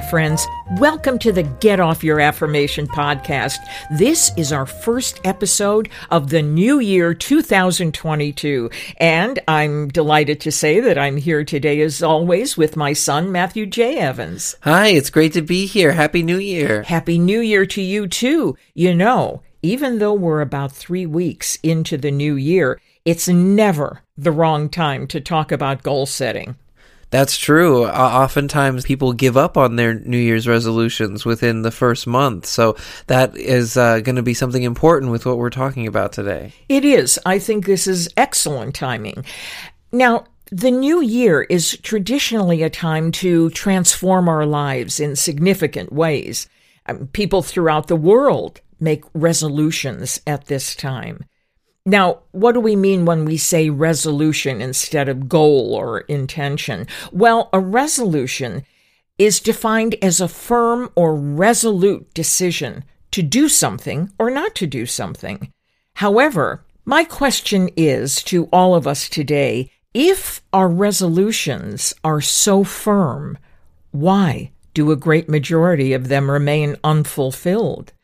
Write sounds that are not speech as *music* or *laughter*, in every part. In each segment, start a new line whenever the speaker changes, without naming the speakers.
Friends. Welcome to the Get Off Your Affirmation podcast. This is our first episode of the new year 2022. And I'm delighted to say that I'm here today, as always, with my son, Matthew J. Evans.
Hi, it's great to be here. Happy New Year.
Happy New Year to you, too. You know, even though we're about three weeks into the new year, it's never the wrong time to talk about goal setting.
That's true. Uh, oftentimes people give up on their New Year's resolutions within the first month. So that is uh, going to be something important with what we're talking about today.
It is. I think this is excellent timing. Now, the new year is traditionally a time to transform our lives in significant ways. Um, people throughout the world make resolutions at this time. Now, what do we mean when we say resolution instead of goal or intention? Well, a resolution is defined as a firm or resolute decision to do something or not to do something. However, my question is to all of us today if our resolutions are so firm, why do a great majority of them remain unfulfilled?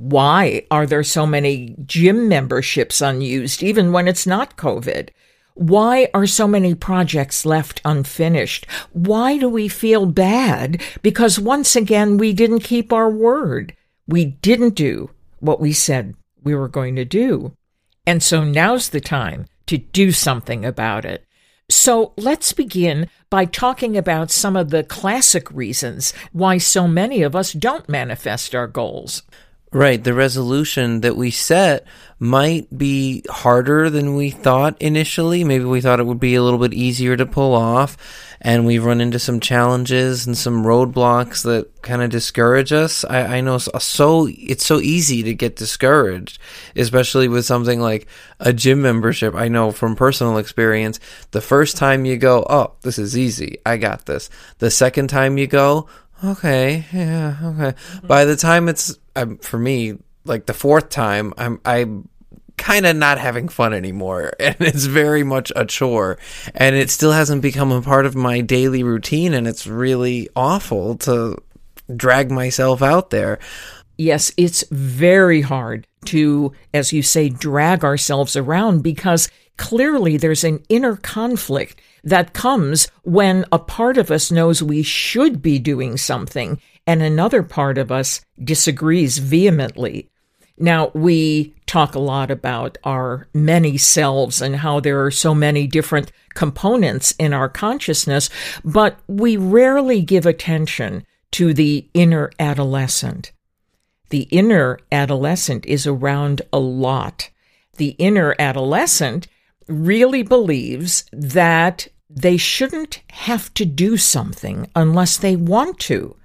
Why are there so many gym memberships unused, even when it's not COVID? Why are so many projects left unfinished? Why do we feel bad? Because once again, we didn't keep our word. We didn't do what we said we were going to do. And so now's the time to do something about it. So let's begin by talking about some of the classic reasons why so many of us don't manifest our goals.
Right. The resolution that we set might be harder than we thought initially. Maybe we thought it would be a little bit easier to pull off. And we've run into some challenges and some roadblocks that kind of discourage us. I, I know so, so, it's so easy to get discouraged, especially with something like a gym membership. I know from personal experience, the first time you go, Oh, this is easy. I got this. The second time you go, okay, yeah, okay. Mm-hmm. By the time it's for me, like the fourth time, I'm I'm kind of not having fun anymore, *laughs* and it's very much a chore, and it still hasn't become a part of my daily routine, and it's really awful to drag myself out there.
Yes, it's very hard to, as you say, drag ourselves around because clearly there's an inner conflict that comes when a part of us knows we should be doing something and another part of us disagrees vehemently. Now, we talk a lot about our many selves and how there are so many different components in our consciousness, but we rarely give attention to the inner adolescent. The inner adolescent is around a lot. The inner adolescent really believes that they shouldn't have to do something unless they want to.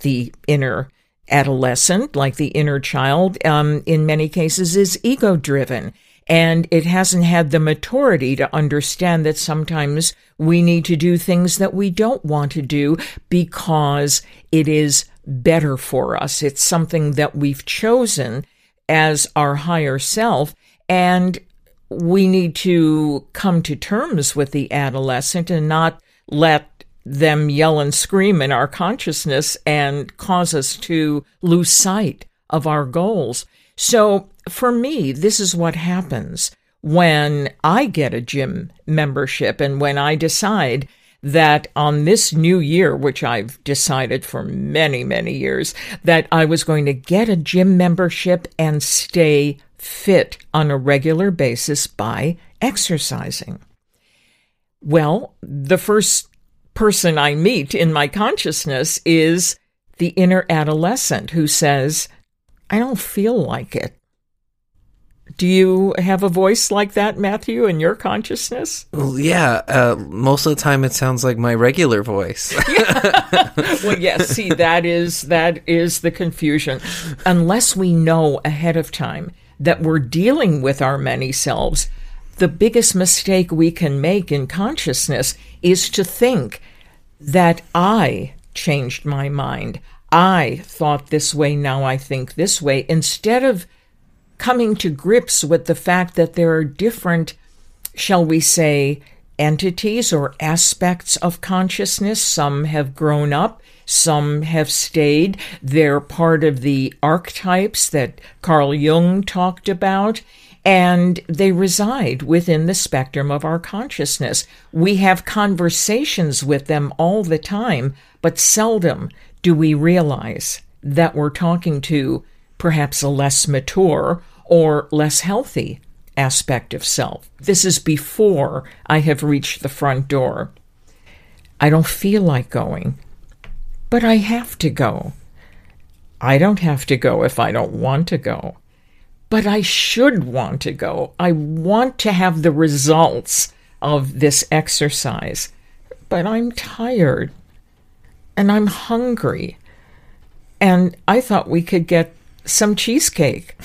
The inner adolescent, like the inner child, um, in many cases is ego driven. And it hasn't had the maturity to understand that sometimes we need to do things that we don't want to do because it is better for us. It's something that we've chosen as our higher self. And we need to come to terms with the adolescent and not let them yell and scream in our consciousness and cause us to lose sight of our goals. So for me, this is what happens when I get a gym membership and when I decide that on this new year, which I've decided for many, many years, that I was going to get a gym membership and stay fit on a regular basis by exercising. Well, the first person I meet in my consciousness is the inner adolescent who says, I don't feel like it. Do you have a voice like that, Matthew, in your consciousness?
Well, yeah. Uh, most of the time, it sounds like my regular voice. *laughs*
well, yes. See, that is that is the confusion. Unless we know ahead of time that we're dealing with our many selves, the biggest mistake we can make in consciousness is to think that I changed my mind. I thought this way, now I think this way, instead of coming to grips with the fact that there are different, shall we say, entities or aspects of consciousness. Some have grown up, some have stayed. They're part of the archetypes that Carl Jung talked about, and they reside within the spectrum of our consciousness. We have conversations with them all the time, but seldom do we realize that we're talking to perhaps a less mature or less healthy aspect of self. This is before I have reached the front door. I don't feel like going, but I have to go. I don't have to go if I don't want to go, but I should want to go. I want to have the results of this exercise, but I'm tired and I'm hungry. And I thought we could get some cheesecake. *laughs*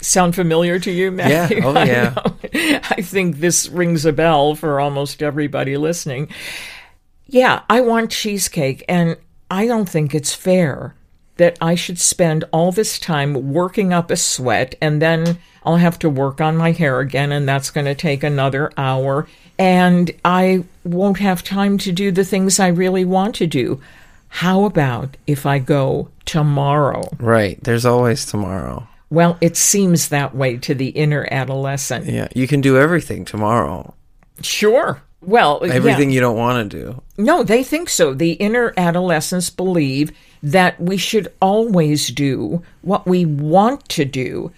Sound familiar to you, Matthew?
Yeah. Oh, yeah.
I, *laughs* I think this rings a bell for almost everybody listening. Yeah, I want cheesecake, and I don't think it's fair that I should spend all this time working up a sweat and then I'll have to work on my hair again, and that's going to take another hour. And I won't have time to do the things I really want to do. How about if I go tomorrow?
Right. There's always tomorrow.
Well, it seems that way to the inner adolescent.
Yeah. You can do everything tomorrow.
Sure. Well,
Everything
yeah.
you don't want to do.
No, they think so. The inner adolescents believe that we should always do what we want to do,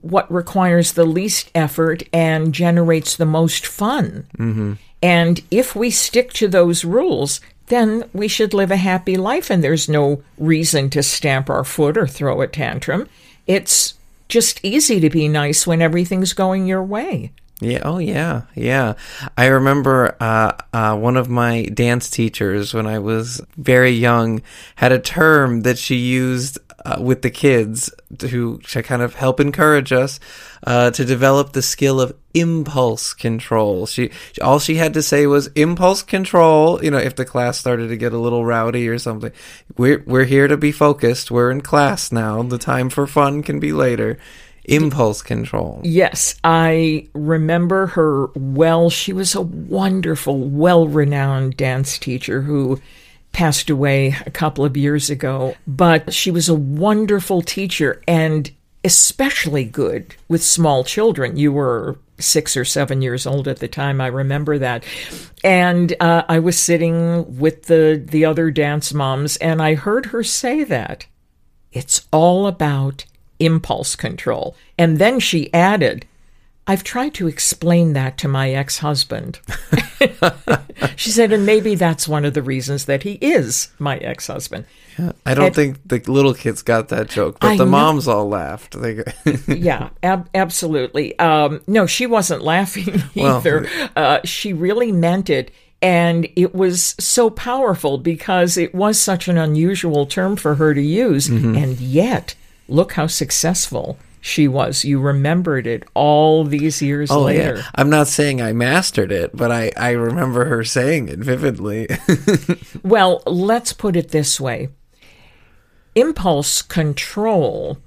what requires the least effort and generates the most fun. Mm-hmm. And if we stick to those rules, then we should live a happy life, and there's no reason to stamp our foot or throw a tantrum. It's just easy to be nice when everything's going your way.
Yeah. Oh, yeah. Yeah. I remember uh, uh, one of my dance teachers when I was very young had a term that she used uh, with the kids to, to kind of help encourage us uh, to develop the skill of impulse control. She all she had to say was impulse control. You know, if the class started to get a little rowdy or something, we're we're here to be focused. We're in class now. The time for fun can be later. Impulse control.
Yes, I remember her well. She was a wonderful, well renowned dance teacher who passed away a couple of years ago, but she was a wonderful teacher and especially good with small children. You were six or seven years old at the time. I remember that. And uh, I was sitting with the, the other dance moms, and I heard her say that. It's all about impulse control. And then she added, I've tried to explain that to my ex husband. *laughs* she said, and maybe that's one of the reasons that he is my ex husband.
Yeah, I don't and, think the little kids got that joke, but I the know. moms all laughed. They *laughs*
yeah, ab- absolutely. Um, no, she wasn't laughing *laughs* either. Well, uh, she really meant it. And it was so powerful because it was such an unusual term for her to use. Mm-hmm. And yet, look how successful she was. You remembered it all these years oh, later.
Yeah. I'm not saying I mastered it, but I, I remember her saying it vividly. *laughs*
well, let's put it this way impulse control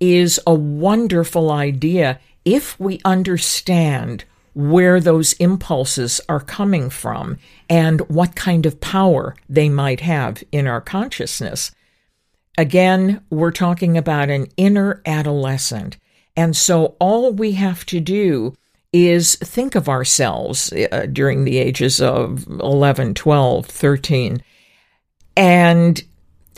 is a wonderful idea if we understand where those impulses are coming from and what kind of power they might have in our consciousness. Again, we're talking about an inner adolescent. And so all we have to do is think of ourselves uh, during the ages of 11, 12, 13, and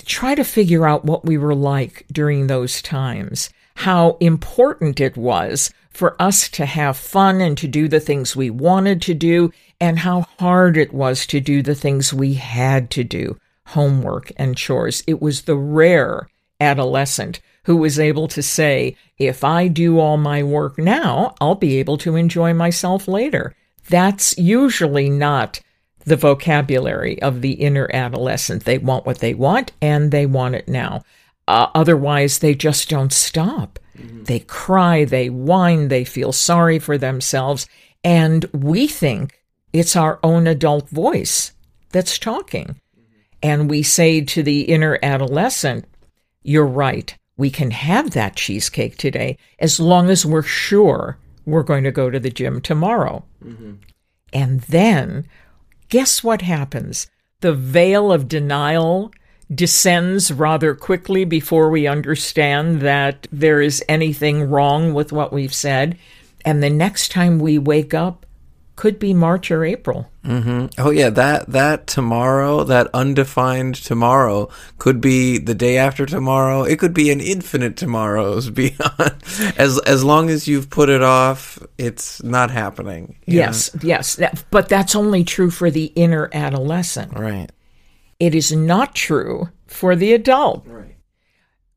try to figure out what we were like during those times, how important it was for us to have fun and to do the things we wanted to do, and how hard it was to do the things we had to do homework and chores. It was the rare adolescent who was able to say, if I do all my work now, I'll be able to enjoy myself later. That's usually not the vocabulary of the inner adolescent. They want what they want and they want it now. Uh, otherwise, they just don't stop. Mm-hmm. They cry, they whine, they feel sorry for themselves. And we think it's our own adult voice that's talking and we say to the inner adolescent, You're right. We can have that cheesecake today as long as we're sure we're going to go to the gym tomorrow. Mm-hmm. And then, guess what happens? The veil of denial descends rather quickly before we understand that there is anything wrong with what we've said. And the next time we wake up, could be March or April.
Mm-hmm. Oh yeah, that that tomorrow, that undefined tomorrow, could be the day after tomorrow. It could be an infinite tomorrows *laughs* beyond. As as long as you've put it off, it's not happening.
Yes, know? yes, that, but that's only true for the inner adolescent.
Right.
It is not true for the adult.
Right.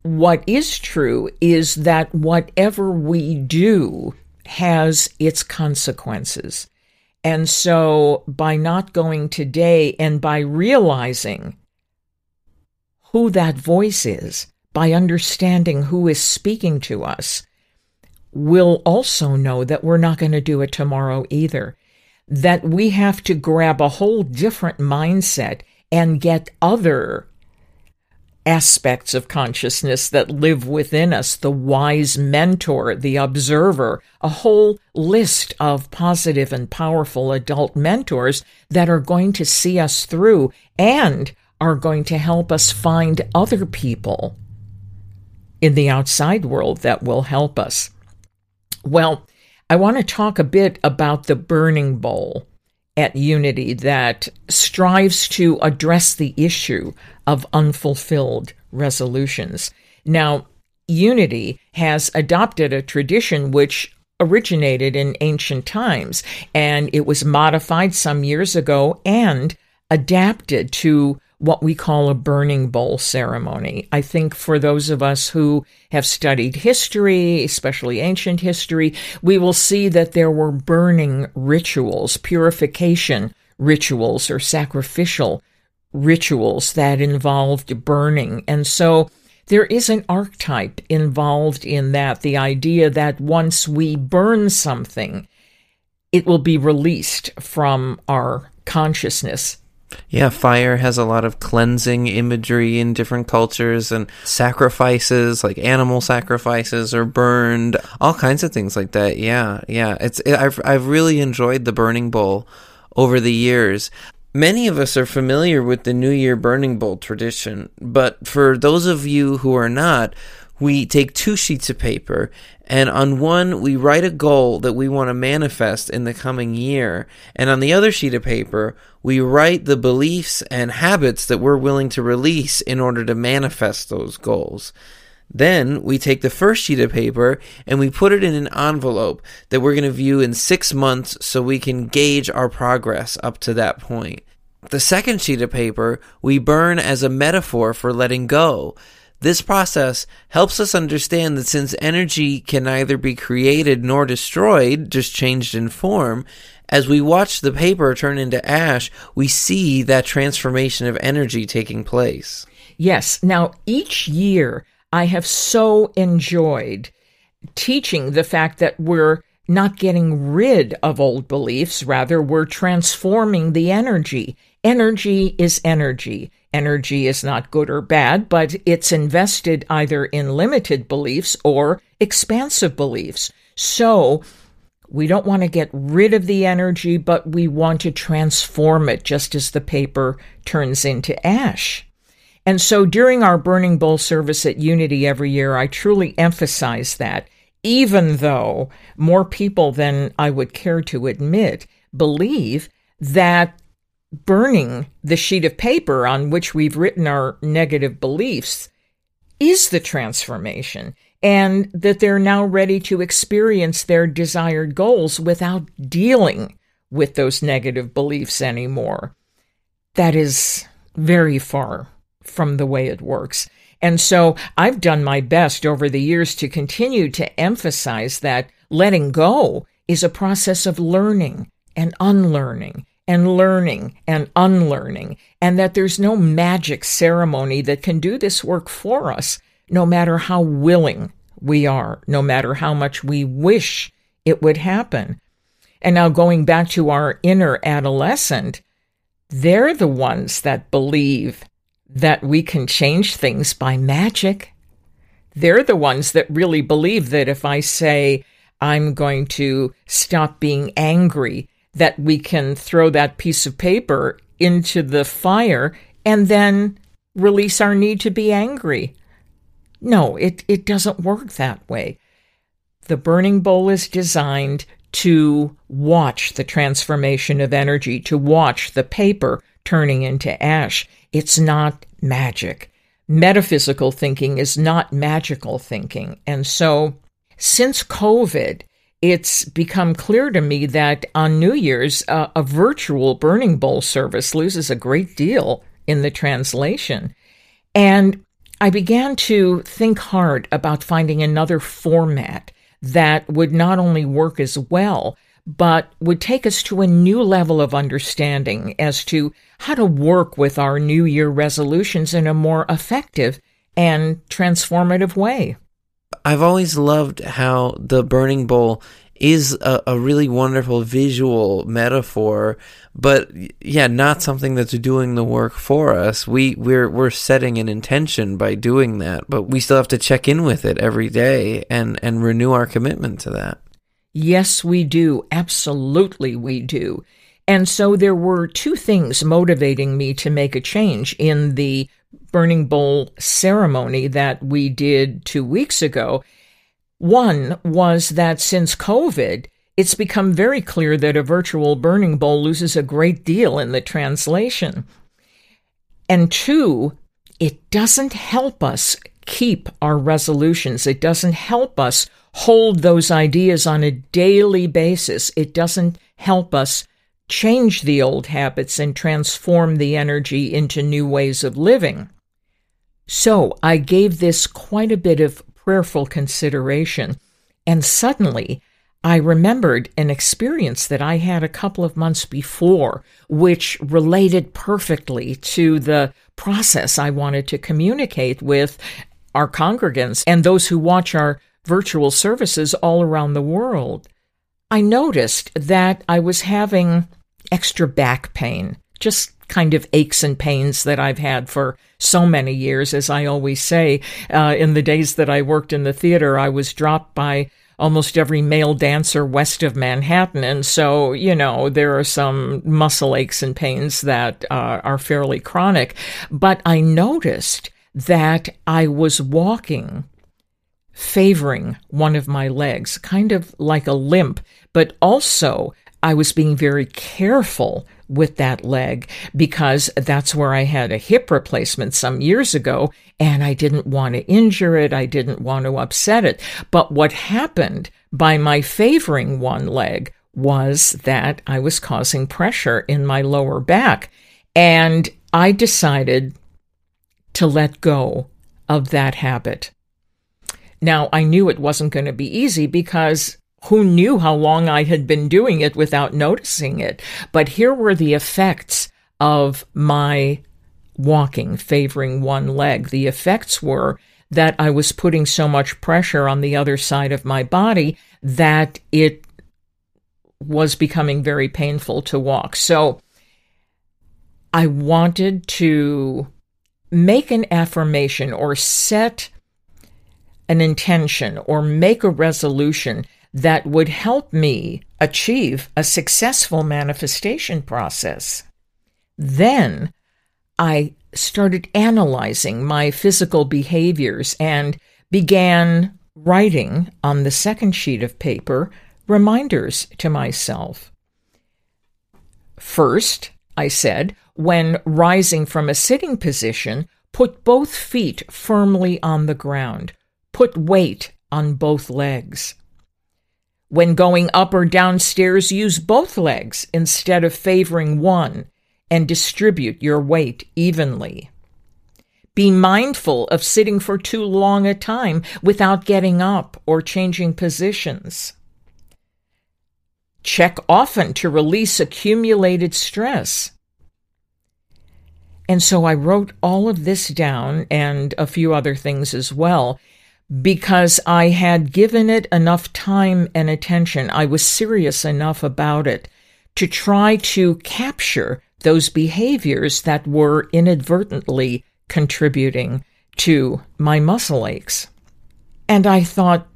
What is true is that whatever we do has its consequences. And so by not going today and by realizing who that voice is, by understanding who is speaking to us, we'll also know that we're not going to do it tomorrow either. That we have to grab a whole different mindset and get other aspects of consciousness that live within us the wise mentor, the observer, a whole list of positive and powerful adult mentors that are going to see us through and are going to help us find other people in the outside world that will help us. Well, I want to talk a bit about the burning bowl at Unity that strives to address the issue of unfulfilled resolutions. Now, Unity has adopted a tradition which originated in ancient times, and it was modified some years ago and adapted to what we call a burning bowl ceremony. I think for those of us who have studied history, especially ancient history, we will see that there were burning rituals, purification rituals, or sacrificial rituals that involved burning. And so there is an archetype involved in that the idea that once we burn something, it will be released from our consciousness
yeah, fire has a lot of cleansing imagery in different cultures and sacrifices, like animal sacrifices are burned, all kinds of things like that. Yeah, yeah. It's it, I've I've really enjoyed the burning bowl over the years. Many of us are familiar with the New Year burning bowl tradition, but for those of you who are not, we take two sheets of paper and on one we write a goal that we want to manifest in the coming year and on the other sheet of paper we write the beliefs and habits that we're willing to release in order to manifest those goals then we take the first sheet of paper and we put it in an envelope that we're going to view in six months so we can gauge our progress up to that point. The second sheet of paper we burn as a metaphor for letting go this process helps us understand that since energy can neither be created nor destroyed, just changed in form, as we watch the paper turn into ash, we see that transformation of energy taking place.
Yes. Now, each year I have so enjoyed teaching the fact that we're not getting rid of old beliefs, rather, we're transforming the energy. Energy is energy. Energy is not good or bad, but it's invested either in limited beliefs or expansive beliefs. So we don't want to get rid of the energy, but we want to transform it just as the paper turns into ash. And so during our Burning Bowl service at Unity every year, I truly emphasize that, even though more people than I would care to admit believe that burning the sheet of paper on which we've written our negative beliefs is the transformation and that they're now ready to experience their desired goals without dealing with those negative beliefs anymore. That is very far from the way it works. And so I've done my best over the years to continue to emphasize that letting go is a process of learning and unlearning and learning and unlearning, and that there's no magic ceremony that can do this work for us, no matter how willing we are, no matter how much we wish it would happen. And now going back to our inner adolescent, they're the ones that believe that we can change things by magic. They're the ones that really believe that if I say, I'm going to stop being angry that we can throw that piece of paper into the fire and then release our need to be angry. No, it, it doesn't work that way. The burning bowl is designed to watch the transformation of energy, to watch the paper turning into ash. It's not magic. Metaphysical thinking is not magical thinking. And so, since COVID, it's become clear to me that on New Year's, uh, a virtual burning bowl service loses a great deal in the translation. And I began to think hard about finding another format that would not only work as well, but would take us to a new level of understanding as to how to work with our New Year resolutions in a more effective and transformative way.
I've always loved how the burning bowl is a, a, really wonderful visual metaphor, but yeah, not something that's doing the work for us. We we're we're setting an intention by doing that, but we still have to check in with it every day and and renew our commitment to that.
Yes, we do. Absolutely, we do. And so there were two things motivating me to make a change in the burning bowl ceremony that we did two weeks ago. One was that since COVID, it's become very clear that a virtual burning bowl loses a great deal in the translation. And two, it doesn't help us keep our resolutions. It doesn't help us hold those ideas on a daily basis. It doesn't help us change the old habits and transform the energy into new ways of living. So I gave this quite a bit of prayerful consideration. And suddenly, I remembered an experience that I had a couple of months before, which related perfectly to the process I wanted to communicate with our congregants and those who watch our virtual services all around the world. I noticed that I was having extra back pain, just kind of aches and pains that I've had for so many years. As I always say, uh, in the days that I worked in the theater, I was dropped by almost every male dancer west of Manhattan. And so, you know, there are some muscle aches and pains that uh, are fairly chronic. But I noticed that I was walking favoring one of my legs, kind of like a limp, but also I was being very careful with that leg because that's where I had a hip replacement some years ago and I didn't want to injure it. I didn't want to upset it. But what happened by my favoring one leg was that I was causing pressure in my lower back. And I decided to let go of that habit. Now, I knew it wasn't going to be easy because who knew how long I had been doing it without noticing it? But here were the effects of my walking, favoring one leg. The effects were that I was putting so much pressure on the other side of my body that it was becoming very painful to walk. So I wanted to make an affirmation or set an intention or make a resolution that would help me achieve a successful manifestation process. Then I started analyzing my physical behaviors and began writing on the second sheet of paper reminders to myself. First, I said, when rising from a sitting position, put both feet firmly on the ground. Put weight on both legs. When going up or downstairs, use both legs instead of favoring one and distribute your weight evenly. Be mindful of sitting for too long a time without getting up or changing positions. Check often to release accumulated stress. And so I wrote all of this down and a few other things as well because I had given it enough time and attention. I was serious enough about it to try to capture those behaviors that were inadvertently contributing to my muscle aches. And I thought,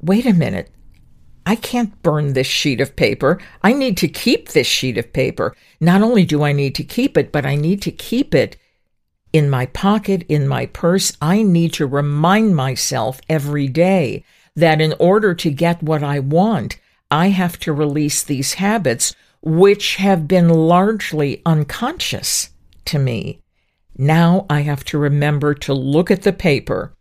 wait a minute, I can't burn this sheet of paper. I need to keep this sheet of paper. Not only do I need to keep it, but I need to keep it in my pocket, in my purse. I need to remind myself every day that in order to get what I want, I have to release these habits, which have been largely unconscious to me. Now I have to remember to look at the paper.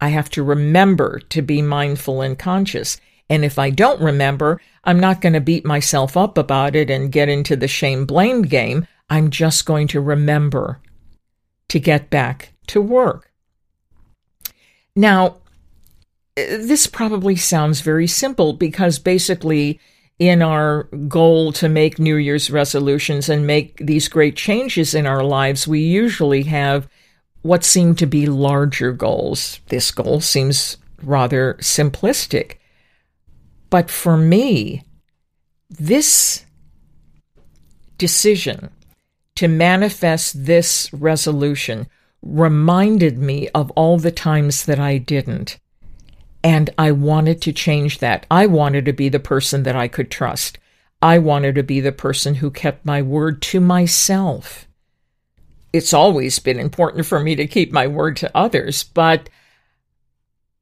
I have to remember to be mindful and conscious. And if I don't remember, I'm not going to beat myself up about it and get into the shame blame game. I'm just going to remember to get back to work. Now, this probably sounds very simple because basically, in our goal to make New Year's resolutions and make these great changes in our lives, we usually have what seem to be larger goals. This goal seems rather simplistic. But for me, this decision to manifest this resolution reminded me of all the times that I didn't. And I wanted to change that. I wanted to be the person that I could trust. I wanted to be the person who kept my word to myself. It's always been important for me to keep my word to others, but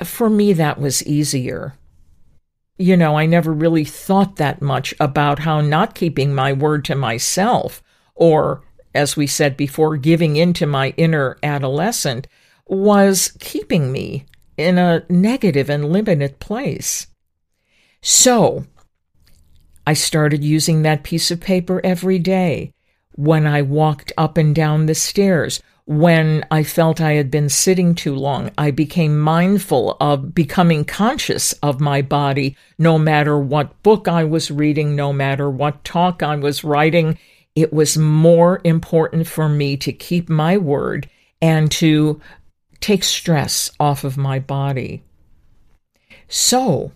for me, that was easier you know, I never really thought that much about how not keeping my word to myself, or as we said before, giving in to my inner adolescent, was keeping me in a negative and limited place. So, I started using that piece of paper every day when I walked up and down the stairs, when I felt I had been sitting too long, I became mindful of becoming conscious of my body, no matter what book I was reading, no matter what talk I was writing. It was more important for me to keep my word and to take stress off of my body. So,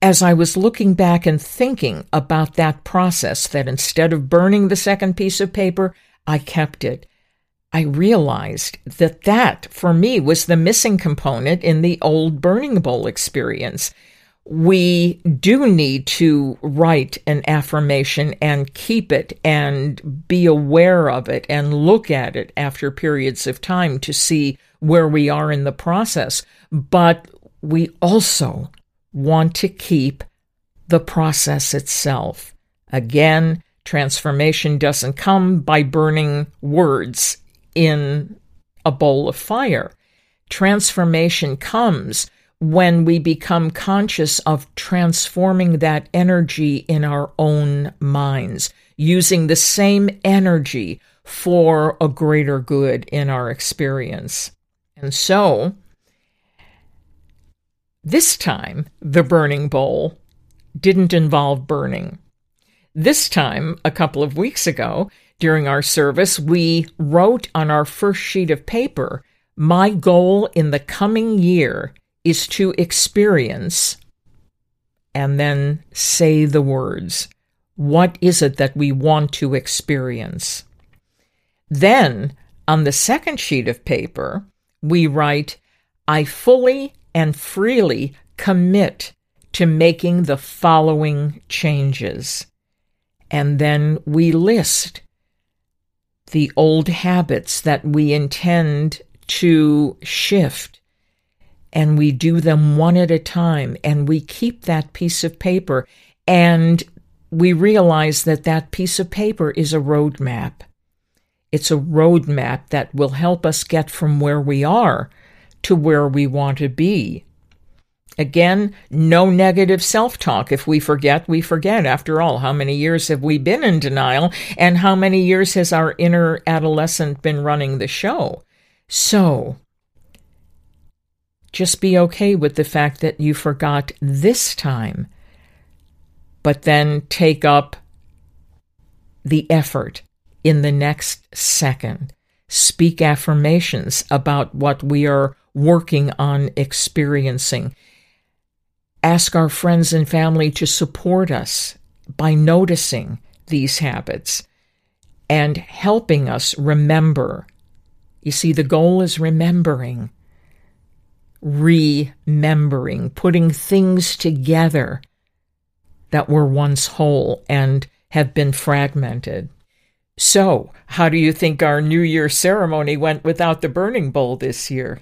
as I was looking back and thinking about that process, that instead of burning the second piece of paper, I kept it I realized that that, for me, was the missing component in the old burning bowl experience. We do need to write an affirmation and keep it and be aware of it and look at it after periods of time to see where we are in the process. But we also want to keep the process itself. Again, transformation doesn't come by burning words in a bowl of fire. Transformation comes when we become conscious of transforming that energy in our own minds, using the same energy for a greater good in our experience. And so, this time, the burning bowl didn't involve burning. This time, a couple of weeks ago, during our service, we wrote on our first sheet of paper, My goal in the coming year is to experience, and then say the words. What is it that we want to experience? Then, on the second sheet of paper, we write, I fully and freely commit to making the following changes. And then we list the old habits that we intend to shift and we do them one at a time and we keep that piece of paper and we realize that that piece of paper is a roadmap. It's a roadmap that will help us get from where we are to where we want to be. Again, no negative self talk. If we forget, we forget. After all, how many years have we been in denial? And how many years has our inner adolescent been running the show? So, just be okay with the fact that you forgot this time, but then take up the effort in the next second. Speak affirmations about what we are working on experiencing ask our friends and family to support us by noticing these habits and helping us remember. You see, the goal is remembering, remembering, putting things together that were once whole and have been fragmented. So, how do you think our New Year ceremony went without the burning bowl this year?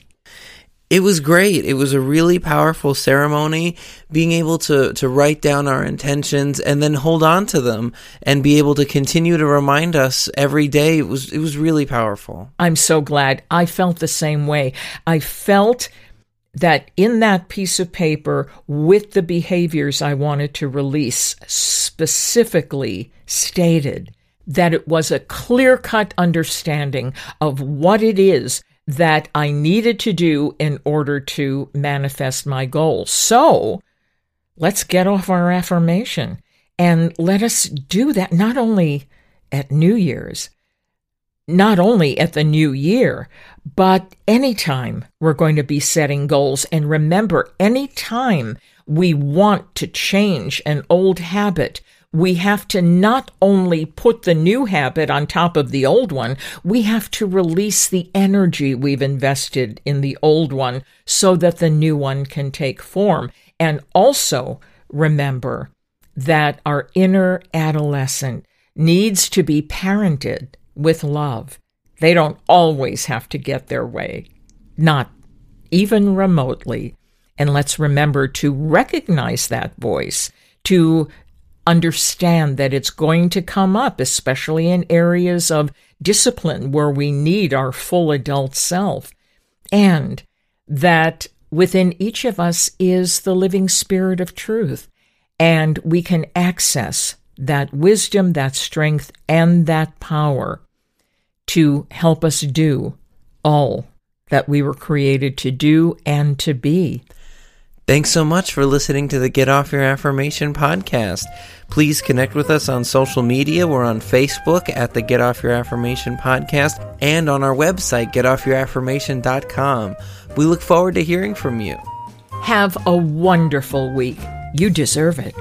It was great. It was a really powerful ceremony, being able to, to write down our intentions and then hold on to them and be able to continue to remind us every day. It was, it was really powerful.
I'm so glad. I felt the same way. I felt that in that piece of paper with the behaviors I wanted to release specifically stated that it was a clear cut understanding of what it is that I needed to do in order to manifest my goals. So let's get off our affirmation and let us do that not only at New Year's, not only at the new year, but anytime we're going to be setting goals. And remember, anytime we want to change an old habit, we have to not only put the new habit on top of the old one, we have to release the energy we've invested in the old one so that the new one can take form. And also remember that our inner adolescent needs to be parented with love. They don't always have to get their way, not even remotely. And let's remember to recognize that voice, to understand that it's going to come up, especially in areas of discipline where we need our full adult self, and that within each of us is the living spirit of truth, and we can access that wisdom, that strength, and that power to help us do all that we were created to do and to be.
Thanks so much for listening to the Get Off Your Affirmation podcast. Please connect with us on social media. We're on Facebook at the Get Off Your Affirmation podcast and on our website, getoffyouraffirmation.com. We look forward to hearing from you.
Have a wonderful week. You deserve it.